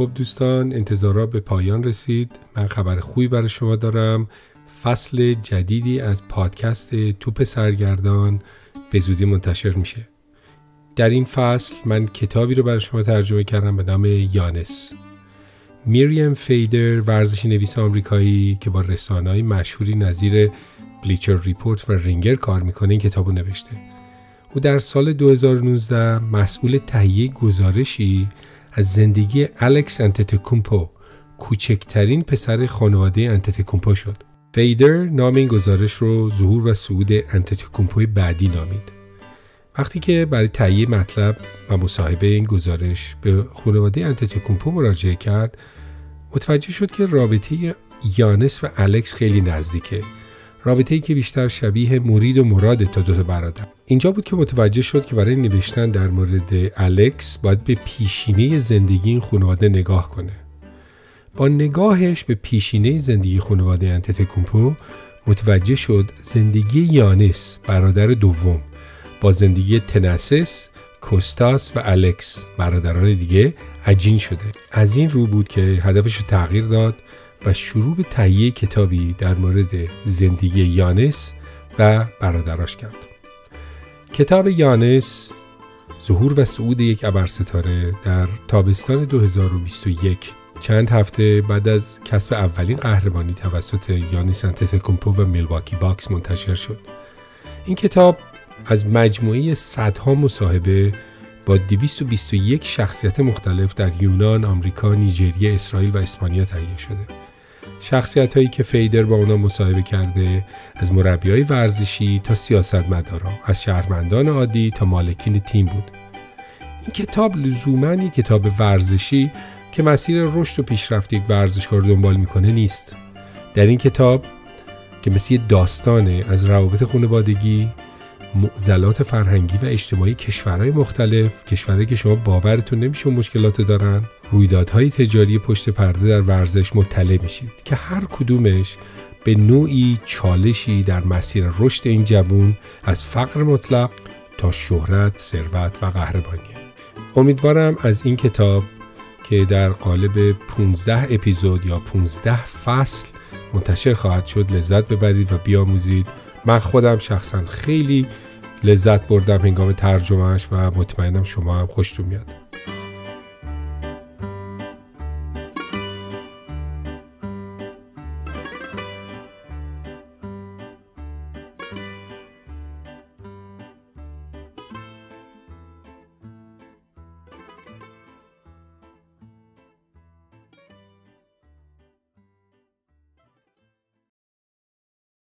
خب دوستان انتظارا به پایان رسید. من خبر خوبی برای شما دارم. فصل جدیدی از پادکست توپ سرگردان به زودی منتشر میشه. در این فصل من کتابی رو برای شما ترجمه کردم به نام یانیس. میرین فیدر ورزشی نویس آمریکایی که با رسانه‌های مشهوری نظیر Bleacher Report و Ringer کار می‌کنه این کتاب نوشته. او در سال 2019 مسئول تهیه گزارشی از زندگی الکس آنتتوکومپو کوچکترین پسر خانواده آنتتوکومپو شد. فیدر نام این گزارش رو ظهور و صعود آنتتوکومپوی بعدی نامید. وقتی که برای تهیه مطلب و مصاحبه این گزارش به خانواده آنتتوکومپو مراجعه کرد متوجه شد که رابطه یانیس و الکس خیلی نزدیکه رابطه ای که بیشتر شبیه مرید و مراد تا دوتا برادر. اینجا بود که متوجه شد که برای نوشتن در مورد الکس باید به پیشینه زندگی این خانواده نگاه کنه. با نگاهش به پیشینه زندگی خانواده انتتکومپو متوجه شد زندگی یانس برادر دوم با زندگی تنسس کوستاس و الکس برادران دیگه عجین شده. از این رو بود که هدفش رو تغییر داد و شروع به تهیه کتابی در مورد زندگی یانس و برادراش کرد کتاب یانس ظهور و صعود یک ابرستاره در تابستان 2021 چند هفته بعد از کسب اولین قهرمانی توسط یانیس آنتتوکومپو و میلواکی باکس منتشر شد این کتاب از مجموعه صدها مصاحبه با 221 شخصیت مختلف در یونان، آمریکا، نیجریه، اسرائیل و اسپانیا تهیه شده. شخصیت هایی که فیدر با اونا مصاحبه کرده از مربی های ورزشی تا سیاستمداران از شهروندان عادی تا مالکین تیم بود. این کتاب لزوما یک کتاب ورزشی که مسیر رشد و پیشرفت یک ورزشکار دنبال می‌کنه نیست. در این کتاب که مثل داستانه از روابط خانوادگی معضلات فرهنگی و اجتماعی کشورهای مختلف کشورهایی که شما باورتون نمیشه مشکلات دارن رویدادهای تجاری پشت پرده در ورزش مطلع میشید که هر کدومش به نوعی چالشی در مسیر رشد این جوون از فقر مطلق تا شهرت، ثروت و قهرمانی امیدوارم از این کتاب که در قالب 15 اپیزود یا 15 فصل منتشر خواهد شد لذت ببرید و بیاموزید. من خودم شخصا خیلی لذت بردم هنگام ترجمهش و مطمئنم شما هم خوشتون میاد.